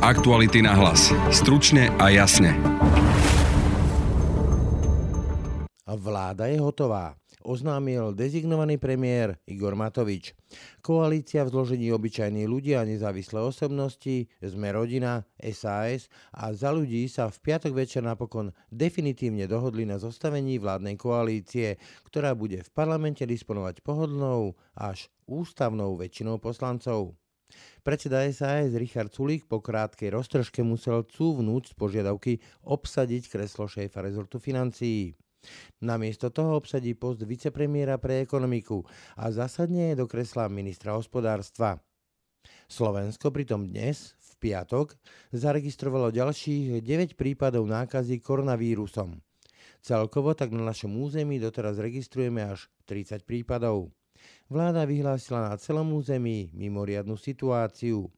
Aktuality na hlas. Stručne a jasne. Vláda je hotová oznámil dezignovaný premiér Igor Matovič. Koalícia v zložení obyčajní ľudia a nezávislé osobnosti, sme rodina, SAS a za ľudí sa v piatok večer napokon definitívne dohodli na zostavení vládnej koalície, ktorá bude v parlamente disponovať pohodlnou až ústavnou väčšinou poslancov. Predseda SAS Richard Sulík po krátkej roztržke musel cúvnúť z požiadavky obsadiť kreslo šéfa rezortu financií. Namiesto toho obsadí post vicepremiéra pre ekonomiku a zasadne do kresla ministra hospodárstva. Slovensko pritom dnes, v piatok, zaregistrovalo ďalších 9 prípadov nákazy koronavírusom. Celkovo tak na našom území doteraz registrujeme až 30 prípadov. Vláda vyhlásila na celom území mimoriadnu situáciu.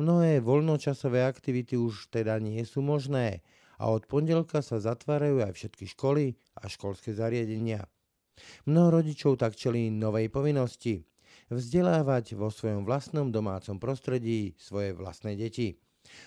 Mnohé voľnočasové aktivity už teda nie sú možné a od pondelka sa zatvárajú aj všetky školy a školské zariadenia. Mnoho rodičov tak čelí novej povinnosti vzdelávať vo svojom vlastnom domácom prostredí svoje vlastné deti.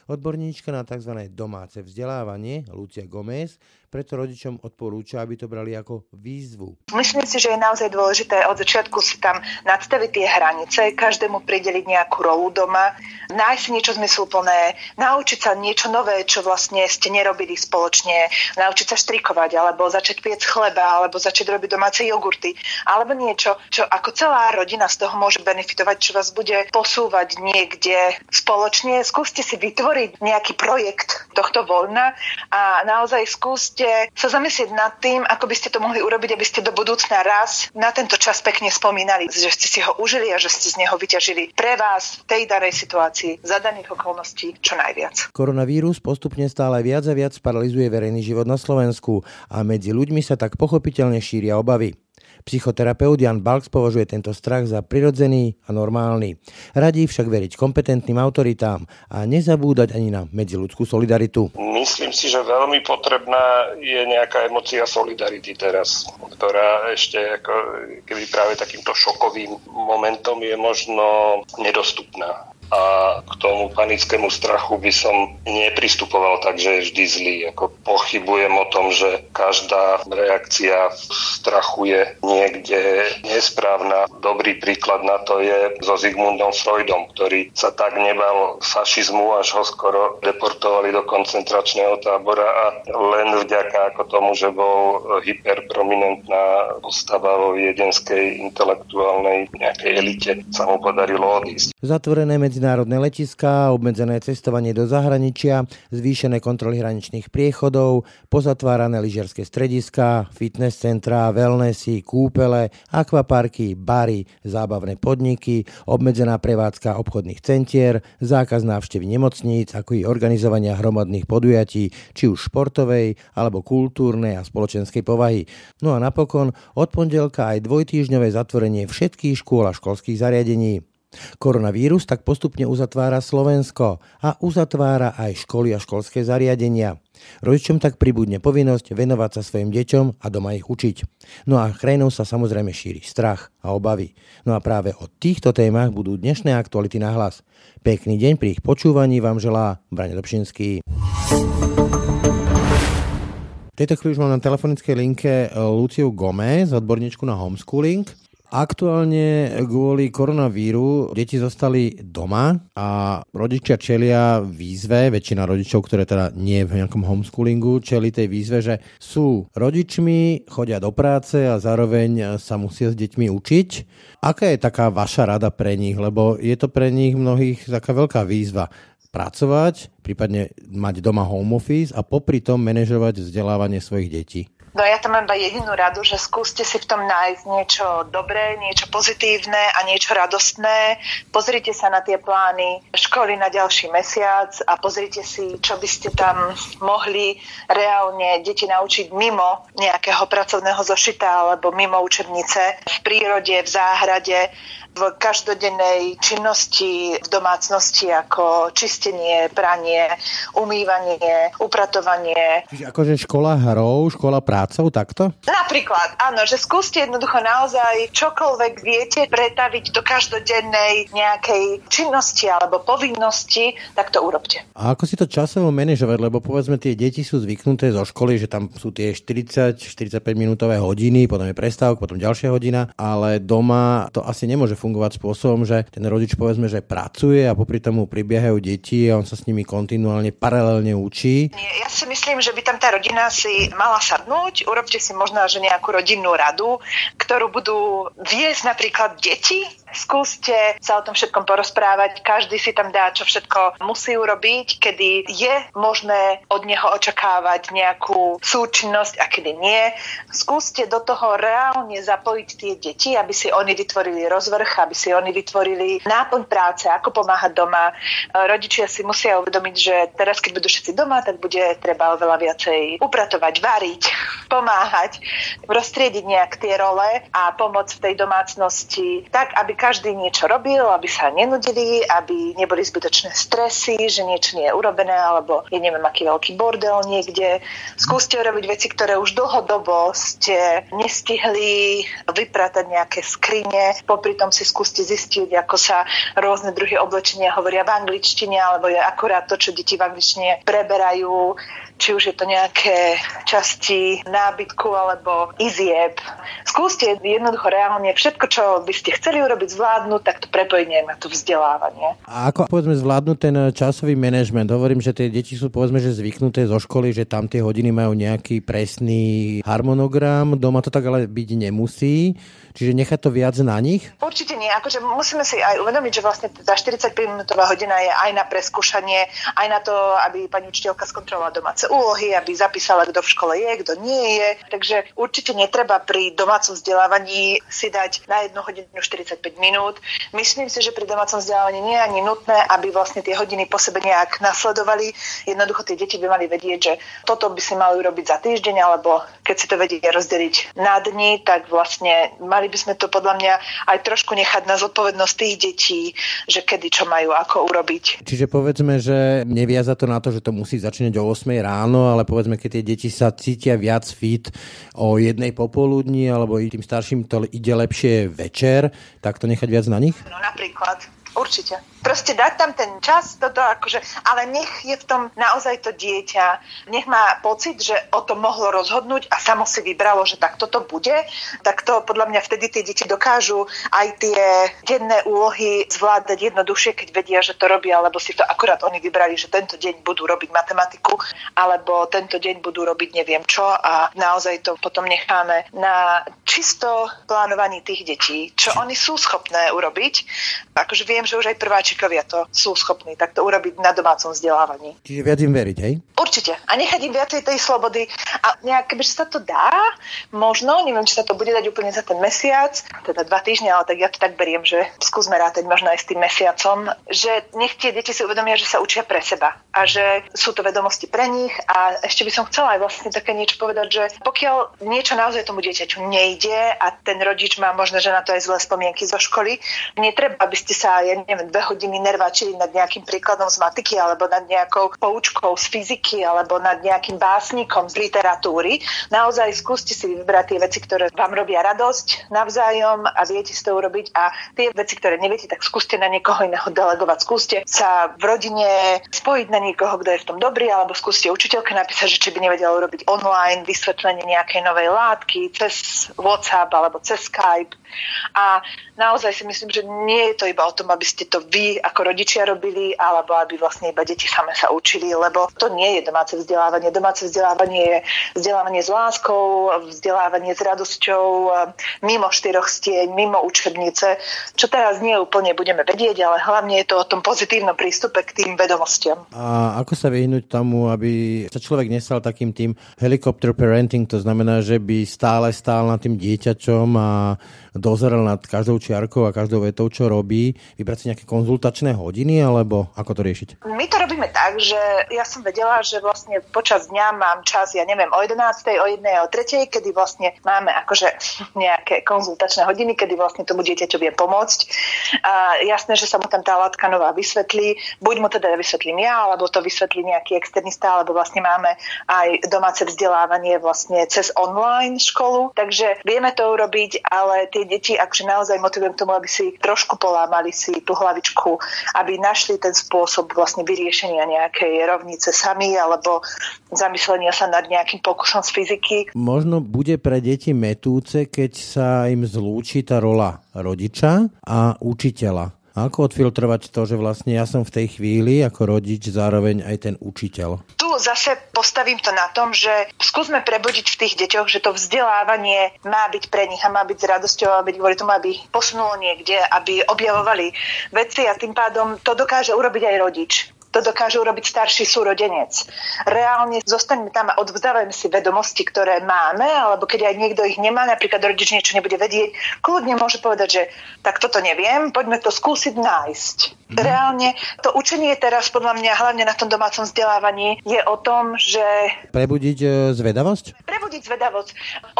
Odborníčka na tzv. domáce vzdelávanie, Lucia Gomez, preto rodičom odporúča, aby to brali ako výzvu. Myslím si, že je naozaj dôležité od začiatku si tam nadstaviť tie hranice, každému prideliť nejakú rolu doma, nájsť si niečo zmysluplné, naučiť sa niečo nové, čo vlastne ste nerobili spoločne, naučiť sa štrikovať, alebo začať piec chleba, alebo začať robiť domáce jogurty, alebo niečo, čo ako celá rodina z toho môže benefitovať, čo vás bude posúvať niekde spoločne. Skúste si vytvoriť nejaký projekt tohto voľna a naozaj skúste skúste sa zamyslieť nad tým, ako by ste to mohli urobiť, aby ste do budúcna raz na tento čas pekne spomínali, že ste si ho užili a že ste z neho vyťažili pre vás v tej danej situácii za daných okolností čo najviac. Koronavírus postupne stále viac a viac paralizuje verejný život na Slovensku a medzi ľuďmi sa tak pochopiteľne šíria obavy. Psychoterapeut Jan Balks považuje tento strach za prirodzený a normálny. Radí však veriť kompetentným autoritám a nezabúdať ani na medziludskú solidaritu. Myslím si, že veľmi potrebná je nejaká emocia solidarity teraz, ktorá ešte ako, keby práve takýmto šokovým momentom je možno nedostupná a k tomu panickému strachu by som nepristupoval tak, že je vždy zlý. Ako pochybujem o tom, že každá reakcia strachu je niekde nesprávna. Dobrý príklad na to je so Zigmundom Freudom, ktorý sa tak nebal fašizmu, až ho skoro deportovali do koncentračného tábora a len vďaka ako tomu, že bol hyperprominentná postava vo viedenskej intelektuálnej nejakej elite, sa mu podarilo odísť. Zatvorené medzi medzinárodné letiská, obmedzené cestovanie do zahraničia, zvýšené kontroly hraničných priechodov, pozatvárané lyžiarske strediska, fitness centrá, wellnessy, kúpele, akvaparky, bary, zábavné podniky, obmedzená prevádzka obchodných centier, zákaz návštevy nemocníc, ako i organizovania hromadných podujatí, či už športovej, alebo kultúrnej a spoločenskej povahy. No a napokon od pondelka aj dvojtýžňové zatvorenie všetkých škôl a školských zariadení. Koronavírus tak postupne uzatvára Slovensko a uzatvára aj školy a školské zariadenia. Rodičom tak pribudne povinnosť venovať sa svojim deťom a doma ich učiť. No a krajinou sa samozrejme šíri strach a obavy. No a práve o týchto témach budú dnešné aktuality na hlas. Pekný deň pri ich počúvaní vám želá Brane Dobšinský. V tejto chvíli už mám na telefonickej linke Luciu Gomez, odborníčku na homeschooling. Aktuálne kvôli koronavíru deti zostali doma a rodičia čelia výzve, väčšina rodičov, ktoré teda nie je v nejakom homeschoolingu, čeli tej výzve, že sú rodičmi, chodia do práce a zároveň sa musia s deťmi učiť. Aká je taká vaša rada pre nich? Lebo je to pre nich mnohých taká veľká výzva pracovať, prípadne mať doma home office a popri tom manažovať vzdelávanie svojich detí. No ja tam mám iba jedinú radu, že skúste si v tom nájsť niečo dobré, niečo pozitívne a niečo radostné. Pozrite sa na tie plány školy na ďalší mesiac a pozrite si, čo by ste tam mohli reálne deti naučiť mimo nejakého pracovného zošita alebo mimo učebnice v prírode, v záhrade v každodennej činnosti v domácnosti ako čistenie, pranie, umývanie, upratovanie. Čiže akože škola hrou, škola prácou, takto? Napríklad, áno, že skúste jednoducho naozaj čokoľvek viete pretaviť do každodennej nejakej činnosti alebo povinnosti, tak to urobte. A ako si to časovo manažovať, lebo povedzme tie deti sú zvyknuté zo školy, že tam sú tie 40-45 minútové hodiny, potom je prestávka, potom ďalšia hodina, ale doma to asi nemôže fungovať spôsobom, že ten rodič povedzme, že pracuje a popri tomu pribiehajú deti a on sa s nimi kontinuálne paralelne učí. Ja si myslím, že by tam tá rodina si mala sadnúť, urobte si možno, že nejakú rodinnú radu, ktorú budú viesť napríklad deti Skúste sa o tom všetkom porozprávať. Každý si tam dá, čo všetko musí urobiť, kedy je možné od neho očakávať nejakú súčinnosť a kedy nie. Skúste do toho reálne zapojiť tie deti, aby si oni vytvorili rozvrh, aby si oni vytvorili náplň práce, ako pomáhať doma. Rodičia si musia uvedomiť, že teraz, keď budú všetci doma, tak bude treba oveľa viacej upratovať, variť, pomáhať, roztriediť nejak tie role a pomôcť v tej domácnosti tak, aby každý niečo robil, aby sa nenudili, aby neboli zbytočné stresy, že niečo nie je urobené, alebo je neviem aký veľký bordel niekde. Skúste urobiť veci, ktoré už dlhodobo ste nestihli vypratať nejaké skrine. Popri tom si skúste zistiť, ako sa rôzne druhy oblečenia hovoria v angličtine, alebo je akurát to, čo deti v angličtine preberajú či už je to nejaké časti nábytku alebo izieb. Skúste jednoducho reálne všetko, čo by ste chceli urobiť, zvládnuť, tak to prepojiť na to vzdelávanie. A ako povedzme zvládnuť ten časový manažment? Hovorím, že tie deti sú povedzme, že zvyknuté zo školy, že tam tie hodiny majú nejaký presný harmonogram, doma to tak ale byť nemusí. Čiže nechať to viac na nich? Určite nie. Akože musíme si aj uvedomiť, že vlastne tá 45-minútová hodina je aj na preskúšanie, aj na to, aby pani učiteľka skontrolovala domáce úlohy, aby zapísala, kto v škole je, kto nie je. Takže určite netreba pri domácom vzdelávaní si dať na jednu hodinu 45 minút. Myslím si, že pri domácom vzdelávaní nie je ani nutné, aby vlastne tie hodiny po sebe nejak nasledovali. Jednoducho tie deti by mali vedieť, že toto by si mali urobiť za týždeň, alebo keď si to vedia rozdeliť na dni, tak vlastne mali mali by sme to podľa mňa aj trošku nechať na zodpovednosť tých detí, že kedy čo majú ako urobiť. Čiže povedzme, že neviaza to na to, že to musí začínať o 8 ráno, ale povedzme, keď tie deti sa cítia viac fit o jednej popoludní, alebo i tým starším to ide lepšie večer, tak to nechať viac na nich? No napríklad. Určite. Proste dať tam ten čas, toto akože, ale nech je v tom naozaj to dieťa, nech má pocit, že o tom mohlo rozhodnúť a samo si vybralo, že tak toto bude, tak to podľa mňa vtedy tie deti dokážu aj tie denné úlohy zvládať jednoduchšie, keď vedia, že to robia, alebo si to akurát oni vybrali, že tento deň budú robiť matematiku, alebo tento deň budú robiť neviem čo a naozaj to potom necháme na čisto plánovaní tých detí, čo oni sú schopné urobiť. Akože viem, že už aj prváčikovia to sú schopní takto urobiť na domácom vzdelávaní. Čiže viac im veriť, hej? Určite. A nechať im viacej tej slobody. A nejak, kebyže sa to dá, možno, neviem, či sa to bude dať úplne za ten mesiac, teda dva týždne, ale tak ja to tak beriem, že skúsme rátať možno aj s tým mesiacom, že nech tie deti si uvedomia, že sa učia pre seba a že sú to vedomosti pre nich. A ešte by som chcela aj vlastne také niečo povedať, že pokiaľ niečo naozaj tomu dieťaťu nejde a ten rodič má možno, že na to aj zlé spomienky zo školy, netreba, aby ste sa, ja neviem, dve hodiny nervačili nad nejakým príkladom z matiky alebo nad nejakou poučkou z fyziky alebo nad nejakým básnikom z literatúry. Naozaj skúste si vybrať tie veci, ktoré vám robia radosť navzájom a viete si to urobiť a tie veci, ktoré neviete, tak skúste na niekoho iného delegovať. Skúste sa v rodine spojiť na niekoho, kto je v tom dobrý, alebo skúste učiteľke napísať, že či by nevedela urobiť online vysvetlenie nejakej novej látky cez WhatsApp alebo cez Skype. A naozaj si myslím, že nie je to iba o tom, aby ste to vy ako rodičia robili, alebo aby vlastne iba deti same sa učili, lebo to nie je domáce vzdelávanie. Domáce vzdelávanie je vzdelávanie s láskou, vzdelávanie s radosťou, mimo štyroch stieň, mimo učebnice, čo teraz nie úplne budeme vedieť, ale hlavne je to o tom pozitívnom prístupe k tým vedomostiam. A ako sa vyhnúť tomu, aby sa človek nestal takým tým helicopter parenting, to znamená, že by stále stál nad tým dieťačom a dozeral nad každou čiarkou a každou vetou, čo robí. Vy vybrať si nejaké konzultačné hodiny, alebo ako to riešiť? My to robíme tak, že ja som vedela, že vlastne počas dňa mám čas, ja neviem, o 11., o 1., o 3., kedy vlastne máme akože nejaké konzultačné hodiny, kedy vlastne tomu dieťaťu vie pomôcť. A jasné, že sa mu tam tá látka nová vysvetlí, buď mu teda vysvetlím ja, alebo to vysvetlí nejaký externista, alebo vlastne máme aj domáce vzdelávanie vlastne cez online školu, takže vieme to urobiť, ale tie deti akože naozaj motivujem k tomu, aby si trošku polámali si tú hlavičku, aby našli ten spôsob vlastne vyriešenia nejakej rovnice sami alebo zamyslenia sa nad nejakým pokusom z fyziky. Možno bude pre deti metúce, keď sa im zlúči tá rola rodiča a učiteľa. Ako odfiltrovať to, že vlastne ja som v tej chvíli ako rodič zároveň aj ten učiteľ? Tu zase postavím to na tom, že skúsme prebudiť v tých deťoch, že to vzdelávanie má byť pre nich a má byť s radosťou, a byť kvôli tomu, aby posunulo niekde, aby objavovali veci a tým pádom to dokáže urobiť aj rodič to dokáže urobiť starší súrodenec. Reálne zostaneme tam a odvzdávame si vedomosti, ktoré máme, alebo keď aj niekto ich nemá, napríklad rodič niečo nebude vedieť, kľudne môže povedať, že tak toto neviem, poďme to skúsiť nájsť. Mm. Reálne to učenie teraz podľa mňa hlavne na tom domácom vzdelávaní je o tom, že... Prebudiť e, zvedavosť? Prebudiť zvedavosť.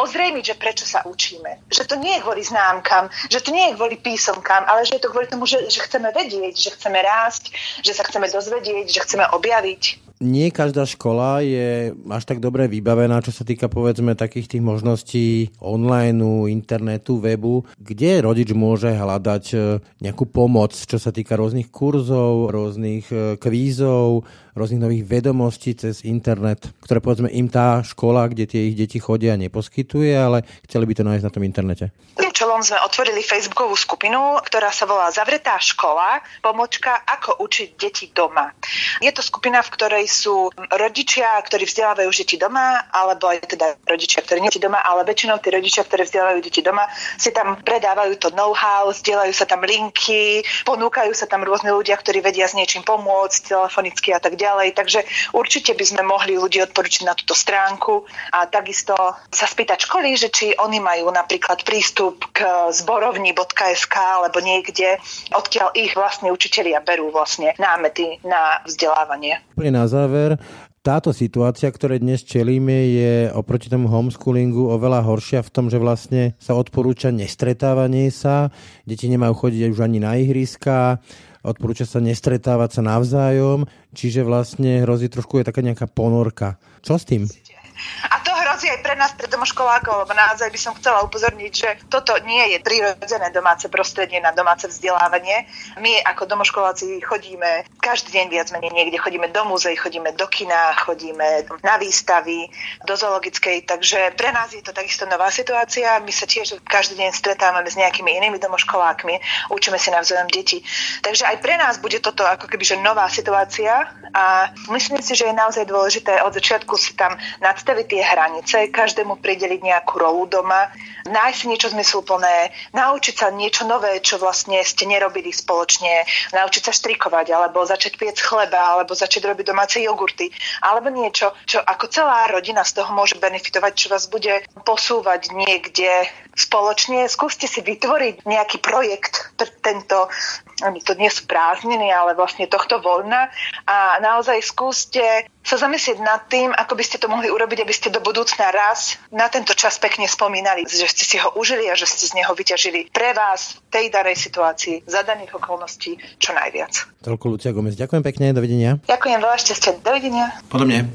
Ozrejmiť, že prečo sa učíme. Že to nie je kvôli známkam, že to nie je kvôli písomkám, ale že je to kvôli tomu, že, že chceme vedieť, že chceme rásť, že sa chceme dozvedieť, že chceme objaviť nie každá škola je až tak dobre vybavená, čo sa týka povedzme takých tých možností online, internetu, webu, kde rodič môže hľadať e, nejakú pomoc, čo sa týka rôznych kurzov, rôznych e, kvízov, rôznych nových vedomostí cez internet, ktoré povedzme im tá škola, kde tie ich deti chodia, neposkytuje, ale chceli by to nájsť na tom internete. Tým čelom sme otvorili facebookovú skupinu, ktorá sa volá Zavretá škola, pomočka ako učiť deti doma. Je to skupina, v ktorej sú rodičia, ktorí vzdelávajú deti doma, alebo aj teda rodičia, ktorí nie doma, ale väčšinou tí rodičia, ktorí vzdelávajú deti doma, si tam predávajú to know-how, zdieľajú sa tam linky, ponúkajú sa tam rôzne ľudia, ktorí vedia s niečím pomôcť, telefonicky a tak ďalej. Takže určite by sme mohli ľudí odporučiť na túto stránku a takisto sa spýtať školy, že či oni majú napríklad prístup zborovni.sk alebo niekde, odkiaľ ich vlastne učitelia berú vlastne námety na vzdelávanie. Pre na záver, táto situácia, ktoré dnes čelíme, je oproti tomu homeschoolingu oveľa horšia v tom, že vlastne sa odporúča nestretávanie sa, deti nemajú chodiť už ani na ihriska, odporúča sa nestretávať sa navzájom, čiže vlastne hrozí trošku je taká nejaká ponorka. Čo s tým? A hrozí aj pre nás, pre domoškolákov, lebo naozaj by som chcela upozorniť, že toto nie je prirodzené domáce prostredie na domáce vzdelávanie. My ako domoškoláci chodíme každý deň viac menej niekde, chodíme do múzeí, chodíme do kina, chodíme na výstavy, do zoologickej, takže pre nás je to takisto nová situácia. My sa tiež každý deň stretávame s nejakými inými domoškolákmi, učíme si navzájom deti. Takže aj pre nás bude toto ako keby že nová situácia a myslím si, že je naozaj dôležité od začiatku si tam nadstaviť tie hranice, každému prideliť nejakú rolu doma, nájsť niečo zmysluplné, naučiť sa niečo nové, čo vlastne ste nerobili spoločne, naučiť sa štrikovať, alebo začať piec chleba, alebo začať robiť domáce jogurty, alebo niečo, čo ako celá rodina z toho môže benefitovať, čo vás bude posúvať niekde spoločne. Skúste si vytvoriť nejaký projekt pre tento, to nie sú prázdniny, ale vlastne tohto voľna a naozaj skúste sa zamyslieť nad tým, ako by ste to mohli urobiť, aby ste do budúcna raz na tento čas pekne spomínali, že ste si ho užili a že ste z neho vyťažili pre vás v tej danej situácii, za daných okolností čo najviac. Toľko Lucia Gomez. Ďakujem pekne, dovidenia. Ďakujem veľa šťastia, dovidenia. Podobne.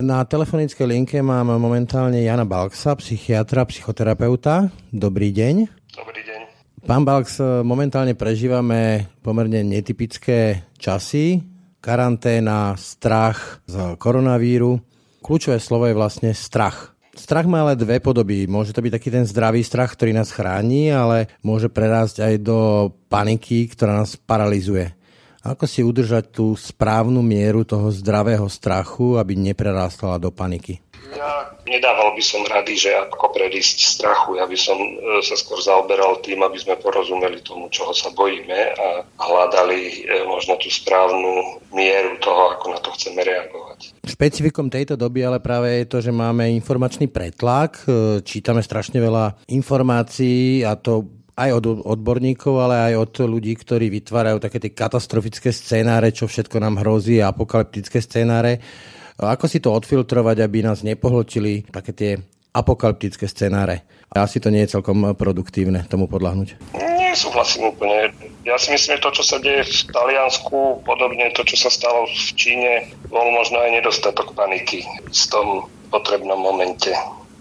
Na telefonickej linke mám momentálne Jana Balksa, psychiatra, psychoterapeuta. Dobrý deň. Dobrý deň. Pán Balks, momentálne prežívame pomerne netypické časy karanténa, strach z koronavíru. Kľúčové slovo je vlastne strach. Strach má ale dve podoby. Môže to byť taký ten zdravý strach, ktorý nás chráni, ale môže prerásť aj do paniky, ktorá nás paralizuje. Ako si udržať tú správnu mieru toho zdravého strachu, aby neprerástala do paniky? Ja nedával by som rady, že ako predísť strachu. Ja by som e, sa skôr zaoberal tým, aby sme porozumeli tomu, čoho sa bojíme a hľadali e, možno tú správnu mieru toho, ako na to chceme reagovať. Špecifikom tejto doby ale práve je to, že máme informačný pretlak, e, čítame strašne veľa informácií a to aj od odborníkov, ale aj od ľudí, ktorí vytvárajú také tie katastrofické scénáre, čo všetko nám hrozí, apokalyptické scénáre. Ako si to odfiltrovať, aby nás nepohltili také tie apokalyptické scenáre. Asi to nie je celkom produktívne tomu podľahnuť. Nesúhlasím úplne. Ja si myslím, že to, čo sa deje v Taliansku, podobne to, čo sa stalo v Číne, bol možno aj nedostatok paniky v tom potrebnom momente.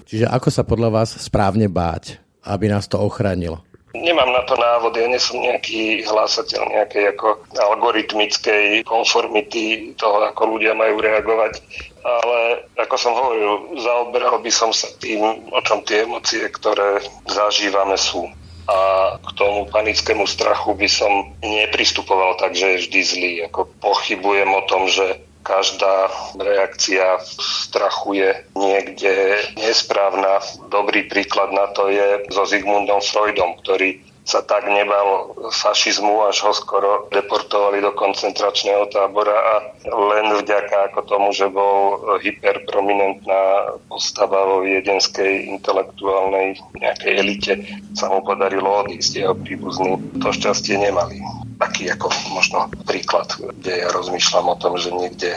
Čiže ako sa podľa vás správne báť, aby nás to ochránilo? Nemám na to návod, ja nie som nejaký hlásateľ nejakej ako algoritmickej konformity toho, ako ľudia majú reagovať, ale ako som hovoril, zaoberal by som sa tým, o čom tie emócie, ktoré zažívame sú. A k tomu panickému strachu by som nepristupoval tak, že je vždy zlý. Ako pochybujem o tom, že každá reakcia strachu je niekde nesprávna. Dobrý príklad na to je so Zigmundom Freudom, ktorý sa tak nebal fašizmu, až ho skoro deportovali do koncentračného tábora a len vďaka ako tomu, že bol hyperprominentná postava vo viedenskej intelektuálnej nejakej elite, sa mu podarilo odísť. Jeho príbuzní to šťastie nemali taký ako možno príklad, kde ja rozmýšľam o tom, že niekde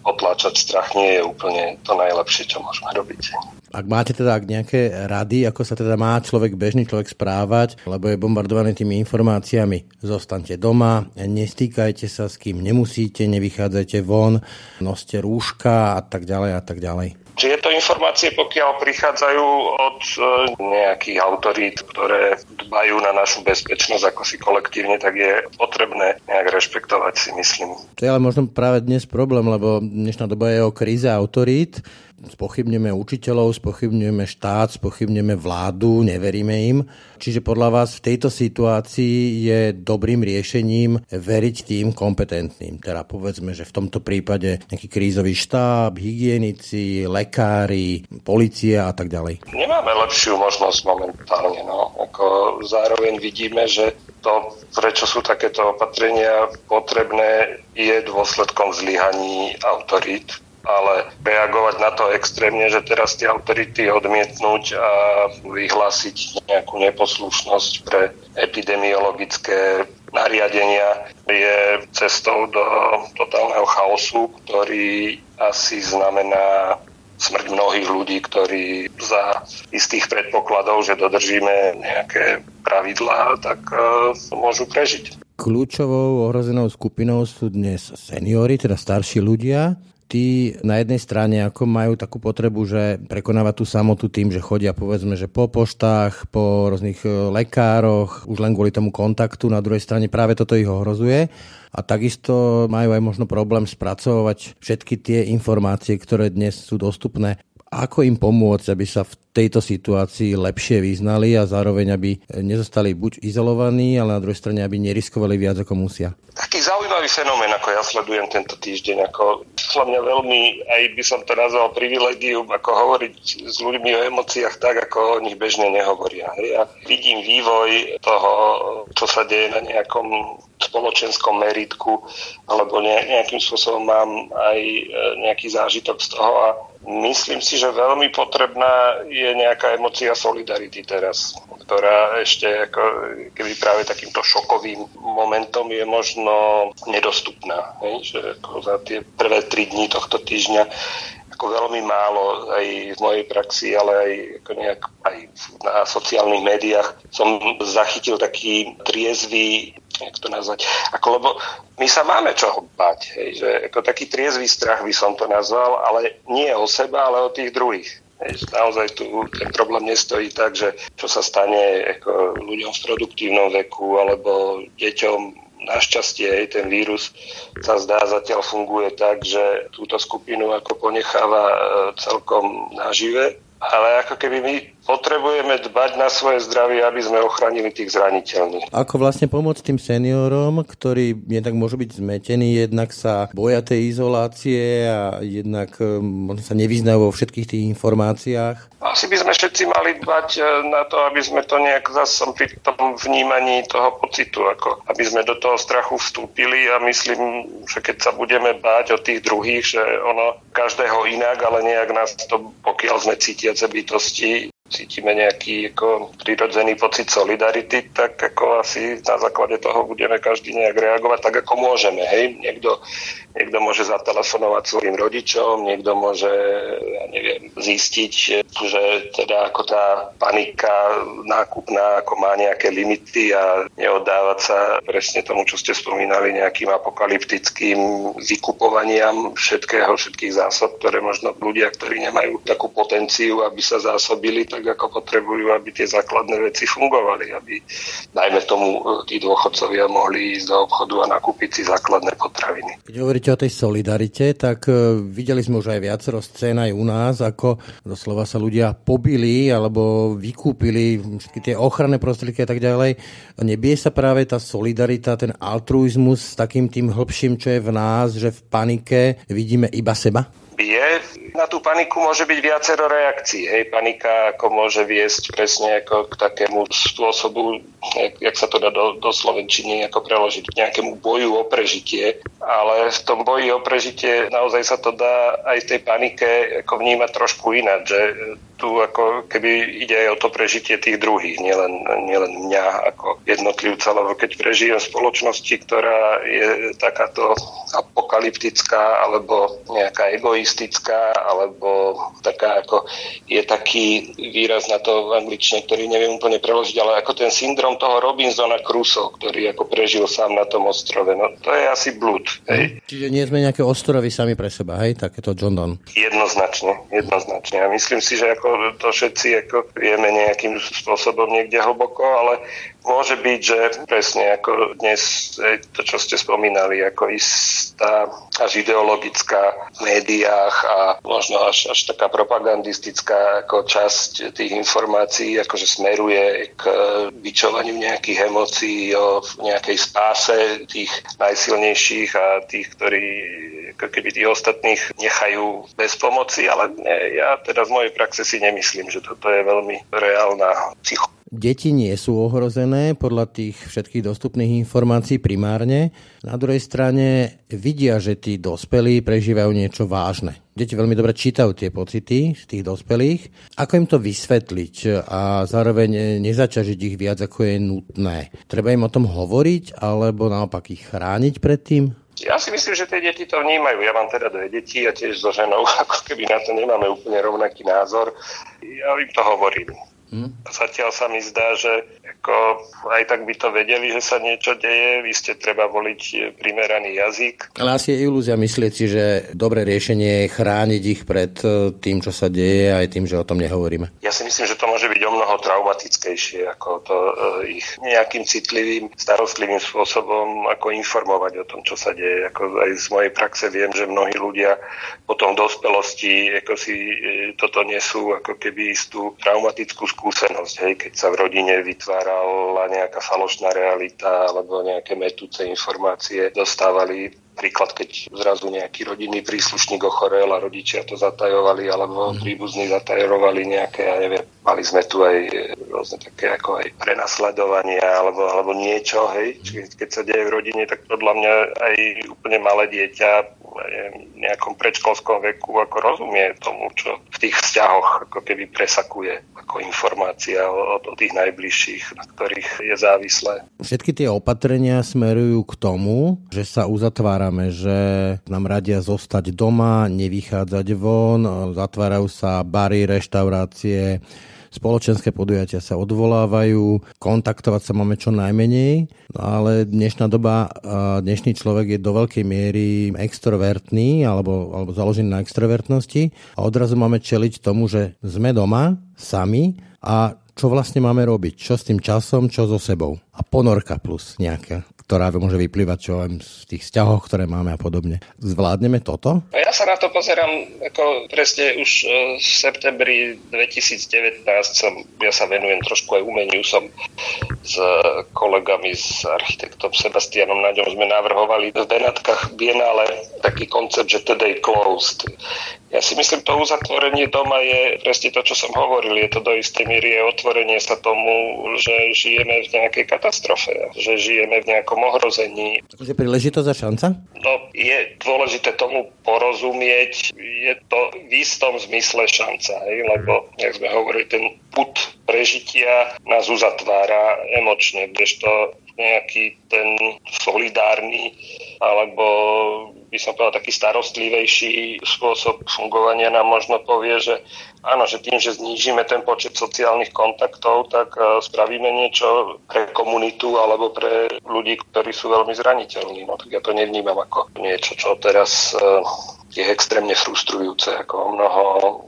potláčať strach nie je úplne to najlepšie, čo môžeme robiť. Ak máte teda nejaké rady, ako sa teda má človek, bežný človek správať, lebo je bombardovaný tými informáciami, zostaňte doma, nestýkajte sa s kým nemusíte, nevychádzajte von, noste rúška a tak ďalej a tak ďalej. Tieto informácie, pokiaľ prichádzajú od e, nejakých autorít, ktoré dbajú na našu bezpečnosť ako si kolektívne, tak je potrebné nejak rešpektovať si myslím. To je ale možno práve dnes problém, lebo dnešná doba je o kríze autorít spochybňujeme učiteľov, spochybňujeme štát, spochybňujeme vládu, neveríme im. Čiže podľa vás v tejto situácii je dobrým riešením veriť tým kompetentným. Teda povedzme, že v tomto prípade nejaký krízový štáb, hygienici, lekári, policia a tak ďalej. Nemáme lepšiu možnosť momentálne. No. Ako zároveň vidíme, že to, prečo sú takéto opatrenia potrebné, je dôsledkom zlyhaní autorít ale reagovať na to extrémne, že teraz tie autority odmietnúť a vyhlásiť nejakú neposlušnosť pre epidemiologické nariadenia je cestou do totálneho chaosu, ktorý asi znamená smrť mnohých ľudí, ktorí za istých predpokladov, že dodržíme nejaké pravidlá, tak uh, môžu prežiť. Kľúčovou ohrozenou skupinou sú dnes seniory, teda starší ľudia, tí na jednej strane ako majú takú potrebu, že prekonávať tú samotu tým, že chodia povedzme, že po poštách, po rôznych e, lekároch, už len kvôli tomu kontaktu, na druhej strane práve toto ich ohrozuje a takisto majú aj možno problém spracovať všetky tie informácie, ktoré dnes sú dostupné. Ako im pomôcť, aby sa v tejto situácii lepšie vyznali a zároveň, aby nezostali buď izolovaní, ale na druhej strane, aby neriskovali viac, ako musia? Taký zaujímavý fenomén, ako ja sledujem tento týždeň, ako podľa mňa veľmi, aj by som to nazval privilegium, ako hovoriť s ľuďmi o emóciách tak, ako o nich bežne nehovoria. Ja vidím vývoj toho, čo sa deje na nejakom spoločenskom meritku, alebo nejakým spôsobom mám aj e, nejaký zážitok z toho a myslím si, že veľmi potrebná je nejaká emocia solidarity teraz, ktorá ešte ako, keby práve takýmto šokovým momentom je možno nedostupná. Hej? Že ako za tie prvé tri dní tohto týždňa ako veľmi málo aj v mojej praxi, ale aj, ako nejak, aj na sociálnych médiách som zachytil taký triezvý jak to nazvať. Ako, lebo my sa máme čoho bať, hej, že ako taký triezvý strach by som to nazval, ale nie o seba, ale o tých druhých. Hej, naozaj tu ten problém nestojí tak, že čo sa stane ako ľuďom v produktívnom veku alebo deťom našťastie ten vírus sa zdá zatiaľ funguje tak, že túto skupinu ako ponecháva e, celkom nažive. Ale ako keby my potrebujeme dbať na svoje zdravie, aby sme ochránili tých zraniteľných. Ako vlastne pomôcť tým seniorom, ktorí jednak môžu byť zmetení, jednak sa boja tej izolácie a jednak e, možno sa nevyznajú vo všetkých tých informáciách? Asi by sme všetci mali dbať e, na to, aby sme to nejak zase pri tom vnímaní toho pocitu, ako aby sme do toho strachu vstúpili a myslím, že keď sa budeme báť o tých druhých, že ono každého inak, ale nejak nás to, pokiaľ sme cítiace bytosti, cítime nejaký ako prirodzený pocit solidarity, tak ako asi na základe toho budeme každý nejak reagovať tak, ako môžeme. Hej? Niekto, niekto môže zatelefonovať svojim rodičom, niekto môže, ja neviem, zistiť, že teda ako tá panika nákupná ako má nejaké limity a neoddávať sa presne tomu, čo ste spomínali, nejakým apokalyptickým vykupovaniam všetkého, všetkých zásob, ktoré možno ľudia, ktorí nemajú takú potenciu, aby sa zásobili, tak ako potrebujú, aby tie základné veci fungovali, aby najmä tomu e, tí dôchodcovia mohli ísť do obchodu a nakúpiť si základné potraviny. Keď hovoríte o tej solidarite, tak e, videli sme už aj viacero scén aj u nás, ako doslova sa ľudia pobili alebo vykúpili tie ochranné prostriedky a tak ďalej. Nebie sa práve tá solidarita, ten altruizmus s takým tým hĺbším, čo je v nás, že v panike vidíme iba seba? Bije. Na tú paniku môže byť viacero reakcií. Hej, panika ako môže viesť presne ako k takému spôsobu, jak, jak sa to dá do, do Slovenčiny ako preložiť, k nejakému boju o prežitie. Ale v tom boji o prežitie naozaj sa to dá aj v tej panike ako vnímať trošku ináč, že tu ako keby ide aj o to prežitie tých druhých, nielen, nielen mňa ako jednotlivca, lebo keď prežijem v spoločnosti, ktorá je takáto apokalyptická alebo nejaká egoistická alebo taká ako je taký výraz na to v angličtine, ktorý neviem úplne preložiť, ale ako ten syndrom toho Robinsona Crusoe, ktorý ako prežil sám na tom ostrove. No to je asi blúd. Hej. Čiže nie sme nejaké ostrovy sami pre seba, hej? Takéto John Donne. Jednoznačne, jednoznačne. A myslím si, že ako ako to všetci ako vieme nejakým spôsobom niekde hlboko, ale môže byť, že presne ako dnes to, čo ste spomínali, ako istá až ideologická v médiách a možno až, až taká propagandistická ako časť tých informácií akože smeruje k vyčovaniu nejakých emócií o nejakej spáse tých najsilnejších a tých, ktorí ako keby tých ostatných nechajú bez pomoci, ale nie, ja teda z mojej praxe si nemyslím, že toto je veľmi reálna psycho Deti nie sú ohrozené podľa tých všetkých dostupných informácií primárne. Na druhej strane vidia, že tí dospelí prežívajú niečo vážne. Deti veľmi dobre čítajú tie pocity z tých dospelých. Ako im to vysvetliť a zároveň nezaťažiť ich viac, ako je nutné? Treba im o tom hovoriť alebo naopak ich chrániť pred tým? Ja si myslím, že tie deti to vnímajú. Ja mám teda dve deti a tiež so ženou, ako keby na to nemáme úplne rovnaký názor. Ja im to hovorím. Hmm. Zatiaľ sa mi zdá, že ako aj tak by to vedeli, že sa niečo deje, vy ste treba voliť primeraný jazyk. Ale asi je ilúzia myslieť si, že dobré riešenie je chrániť ich pred e, tým, čo sa deje, aj tým, že o tom nehovoríme. Ja si myslím, že to môže byť o mnoho traumatickejšie, ako to uh, ich nejakým citlivým, starostlivým spôsobom ako informovať o tom, čo sa deje. Ako aj z mojej praxe viem, že mnohí ľudia potom v dospelosti ako si e, toto nesú ako keby istú traumatickú skúsenosť, hej, keď sa v rodine vytvárala nejaká falošná realita alebo nejaké metúce informácie dostávali príklad, keď zrazu nejaký rodinný príslušník ochorel a rodičia to zatajovali, alebo mm. príbuzní zatajovali nejaké, ja neviem, mali sme tu aj rôzne také ako aj prenasledovania alebo, alebo niečo, hej. Čiže keď sa deje v rodine, tak podľa mňa aj úplne malé dieťa nejakom predškolskom veku ako rozumie tomu, čo v tých vzťahoch ako keby presakuje ako informácia o, o tých najbližších, na ktorých je závislé. Všetky tie opatrenia smerujú k tomu, že sa uzatvárame, že nám radia zostať doma, nevychádzať von, zatvárajú sa bary, reštaurácie, spoločenské podujatia sa odvolávajú, kontaktovať sa máme čo najmenej, no ale dnešná doba, dnešný človek je do veľkej miery extrovertný alebo, alebo založený na extrovertnosti a odrazu máme čeliť tomu, že sme doma sami a čo vlastne máme robiť, čo s tým časom, čo so sebou. A ponorka plus nejaká ktorá môže vyplývať čo len z tých vzťahov, ktoré máme a podobne. Zvládneme toto? Ja sa na to pozerám ako presne už e, v septembri 2019 som, ja sa venujem trošku aj umeniu, som s kolegami, s architektom Sebastianom Naďom sme navrhovali v Benátkach Bienale taký koncept, že today closed. Ja si myslím, to uzatvorenie doma je presne to, čo som hovoril. Je to do istej miery otvorenie sa tomu, že žijeme v nejakej katastrofě katastrofe, že žijeme v nejakom ohrození. Takže príležitosť a šanca? No, je dôležité tomu porozumieť. Je to v istom zmysle šanca, hej? lebo, jak sme hovorili, ten put prežitia nás uzatvára emočne, kdežto nejaký ten solidárny alebo by som povedal taký starostlivejší spôsob fungovania nám možno povie, že áno, že tým, že znížime ten počet sociálnych kontaktov, tak e, spravíme niečo pre komunitu alebo pre ľudí, ktorí sú veľmi zraniteľní. No tak ja to nevnímam ako niečo, čo teraz e, je extrémne frustrujúce. Ako mnoho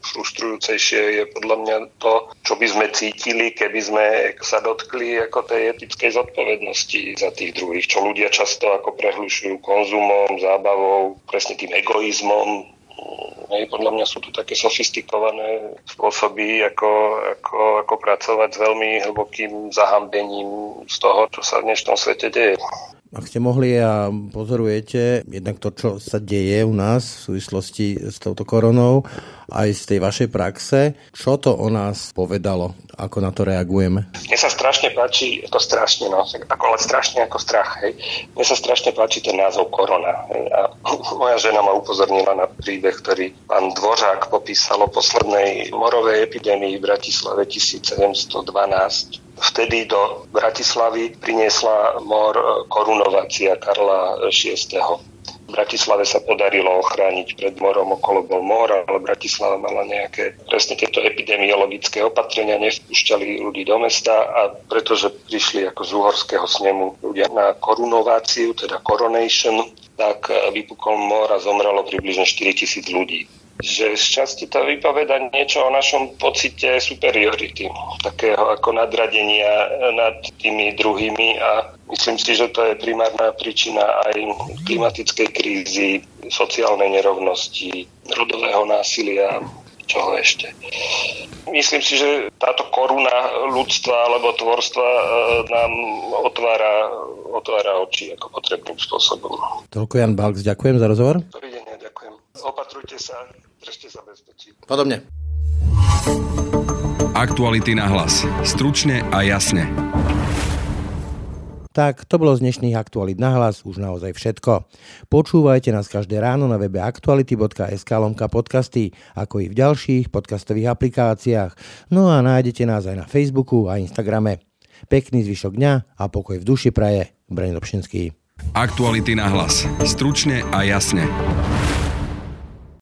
frustrujúcejšie je podľa mňa to, čo by sme cítili, keby sme sa dotkli ako tej etickej zodpovednosti za tých druhých, čo ľudia často ako prehlušujú konzumom, zábavou, presne tým egoizmom, Hej, podľa mňa sú tu také sofistikované spôsoby, ako, ako, ako pracovať s veľmi hlbokým zahambením z toho, čo sa v dnešnom svete deje. Ak ste mohli a pozorujete jednak to, čo sa deje u nás v súvislosti s touto koronou, aj z tej vašej praxe, čo to o nás povedalo? Ako na to reagujeme? Mne sa strašne páči, to strašne, no, ako, ale strašne ako strach, hej. Mne sa strašne páči ten názov korona. Hej. A moja žena ma upozornila na príbeh, ktorý pán Dvořák popísal o poslednej morovej epidémii v Bratislave 1712 Vtedy do Bratislavy priniesla mor korunovácia Karla VI. Bratislave sa podarilo ochrániť pred morom, okolo bol mor, ale Bratislava mala nejaké presne tieto epidemiologické opatrenia, nevpúšťali ľudí do mesta a pretože prišli ako z uhorského snemu ľudia na korunováciu, teda coronation, tak vypukol mor a zomrelo približne 4 tisíc ľudí že z časti to vypoveda niečo o našom pocite superiority, takého ako nadradenia nad tými druhými a myslím si, že to je primárna príčina aj klimatickej krízy, sociálnej nerovnosti, rodového násilia, čoho ešte. Myslím si, že táto koruna ľudstva alebo tvorstva e, nám otvára, otvára oči ako potrebným spôsobom. Toľko Jan Balks, ďakujem za rozhovor. Dovidenia, ďakujem. Opatrujte sa, držte sa bezpečí. Podobne. Aktuality na hlas. Stručne a jasne. Tak, to bolo z dnešných aktualit na hlas už naozaj všetko. Počúvajte nás každé ráno na webe aktuality.sk lomka podcasty, ako i v ďalších podcastových aplikáciách. No a nájdete nás aj na Facebooku a Instagrame. Pekný zvyšok dňa a pokoj v duši praje. Braň Dobšinský. Aktuality na hlas. Stručne a jasne.